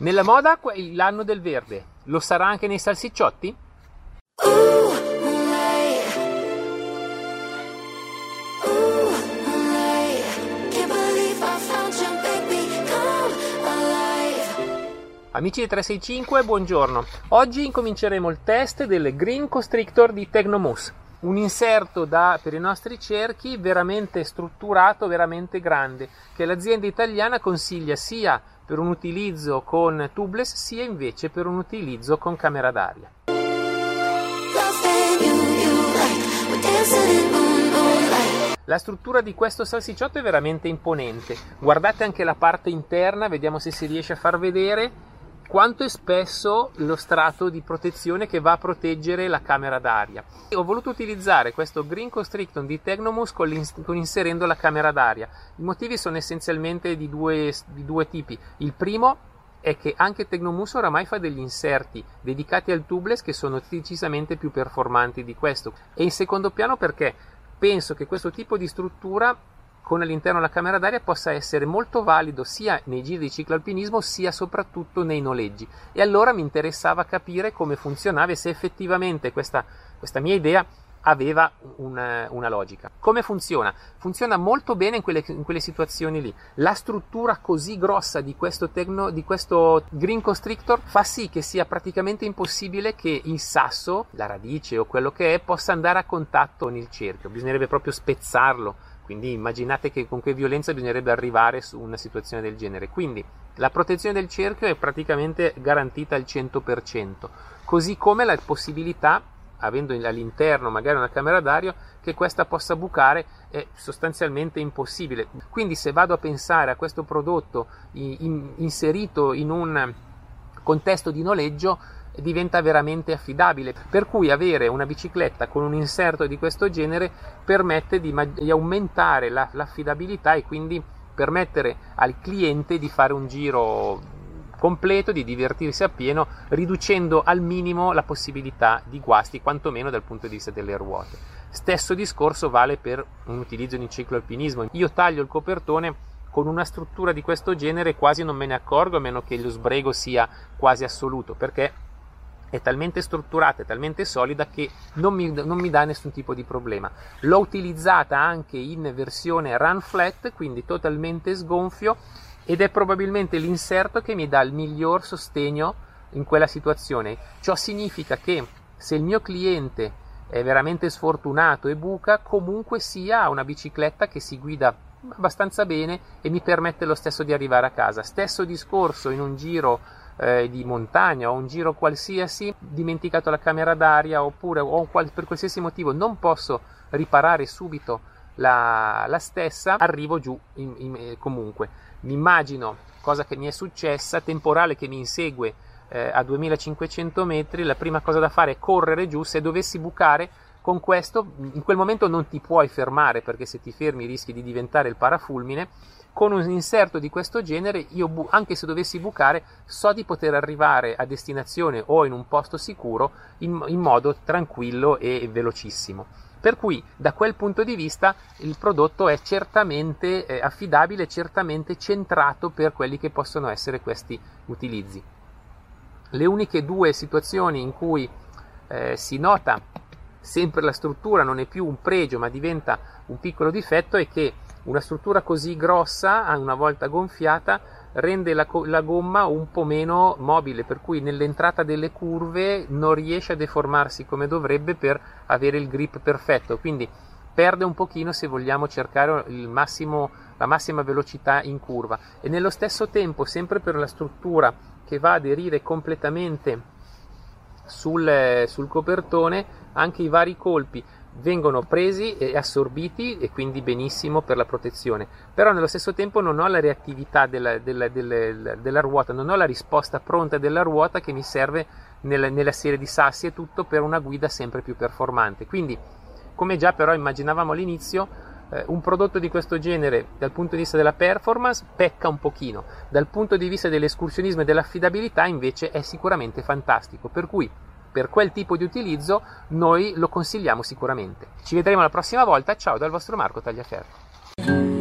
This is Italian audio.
Nella moda l'anno del verde, lo sarà anche nei salsicciotti? Amici di 365, buongiorno. Oggi incominceremo il test del Green Constrictor di Technomus un inserto da, per i nostri cerchi veramente strutturato, veramente grande, che l'azienda italiana consiglia sia per un utilizzo con tubeless sia invece per un utilizzo con camera d'aria. La struttura di questo salsicciotto è veramente imponente. Guardate anche la parte interna, vediamo se si riesce a far vedere quanto è spesso lo strato di protezione che va a proteggere la camera d'aria. Ho voluto utilizzare questo Green Constricton di Technomus con, con inserendo la camera d'aria. I motivi sono essenzialmente di due, di due tipi. Il primo è che anche Technomus oramai fa degli inserti dedicati al tubeless che sono decisamente più performanti di questo. E in secondo piano perché penso che questo tipo di struttura con all'interno la camera d'aria possa essere molto valido sia nei giri di cicloalpinismo sia soprattutto nei noleggi. E allora mi interessava capire come funzionava e se effettivamente questa, questa mia idea aveva una, una, logica. Come funziona? Funziona molto bene in quelle, in quelle, situazioni lì. La struttura così grossa di questo, techno, di questo Green Constrictor fa sì che sia praticamente impossibile che il sasso, la radice o quello che è, possa andare a contatto con il cerchio. Bisognerebbe proprio spezzarlo quindi immaginate che con che violenza bisognerebbe arrivare su una situazione del genere. Quindi la protezione del cerchio è praticamente garantita al 100%, così come la possibilità, avendo all'interno magari una camera d'aria, che questa possa bucare è sostanzialmente impossibile. Quindi se vado a pensare a questo prodotto in, inserito in un contesto di noleggio, diventa veramente affidabile. Per cui avere una bicicletta con un inserto di questo genere permette di, di aumentare la, l'affidabilità e quindi permettere al cliente di fare un giro completo, di divertirsi appieno, riducendo al minimo la possibilità di guasti, quantomeno dal punto di vista delle ruote. Stesso discorso vale per un utilizzo in cicloalpinismo. Io taglio il copertone con una struttura di questo genere quasi non me ne accorgo a meno che lo sbrego sia quasi assoluto perché è talmente strutturata, è talmente solida che non mi, non mi, dà nessun tipo di problema. L'ho utilizzata anche in versione run flat, quindi totalmente sgonfio, ed è probabilmente l'inserto che mi dà il miglior sostegno in quella situazione. Ciò significa che se il mio cliente è veramente sfortunato e buca, comunque sia una bicicletta che si guida abbastanza bene e mi permette lo stesso di arrivare a casa. Stesso discorso in un giro eh, di montagna o un giro qualsiasi, dimenticato la camera d'aria oppure o qual- per qualsiasi motivo non posso riparare subito la, la stessa, arrivo giù in, in, eh, comunque. Mi immagino cosa che mi è successa, temporale che mi insegue eh, a 2500 metri, la prima cosa da fare è correre giù, se dovessi bucare con questo in quel momento non ti puoi fermare perché se ti fermi rischi di diventare il parafulmine con un inserto di questo genere io bu- anche se dovessi bucare so di poter arrivare a destinazione o in un posto sicuro in, in modo tranquillo e velocissimo per cui da quel punto di vista il prodotto è certamente eh, affidabile, certamente centrato per quelli che possono essere questi utilizzi. Le uniche due situazioni in cui eh, si nota sempre la struttura non è più un pregio ma diventa un piccolo difetto è che una struttura così grossa, una volta gonfiata, rende la, la, gomma un po' meno mobile, per cui nell'entrata delle curve non riesce a deformarsi come dovrebbe per avere il grip perfetto. Quindi perde un pochino se vogliamo cercare massimo, la massima velocità in curva. E nello stesso tempo, sempre per la struttura che va a aderire completamente sul, sul copertone, anche i vari colpi vengono presi e assorbiti e quindi benissimo per la protezione, però nello stesso tempo non ho la reattività della, della, della, della ruota, non ho la risposta pronta della ruota che mi serve nella, nella serie di sassi e tutto per una guida sempre più performante. Quindi, come già però immaginavamo all'inizio, eh, un prodotto di questo genere dal punto di vista della performance pecca un pochino, dal punto di vista dell'escursionismo e dell'affidabilità invece è sicuramente fantastico, per cui per quel tipo di utilizzo noi lo consigliamo sicuramente. Ci vedremo la prossima volta, ciao dal vostro Marco Tagliaferro.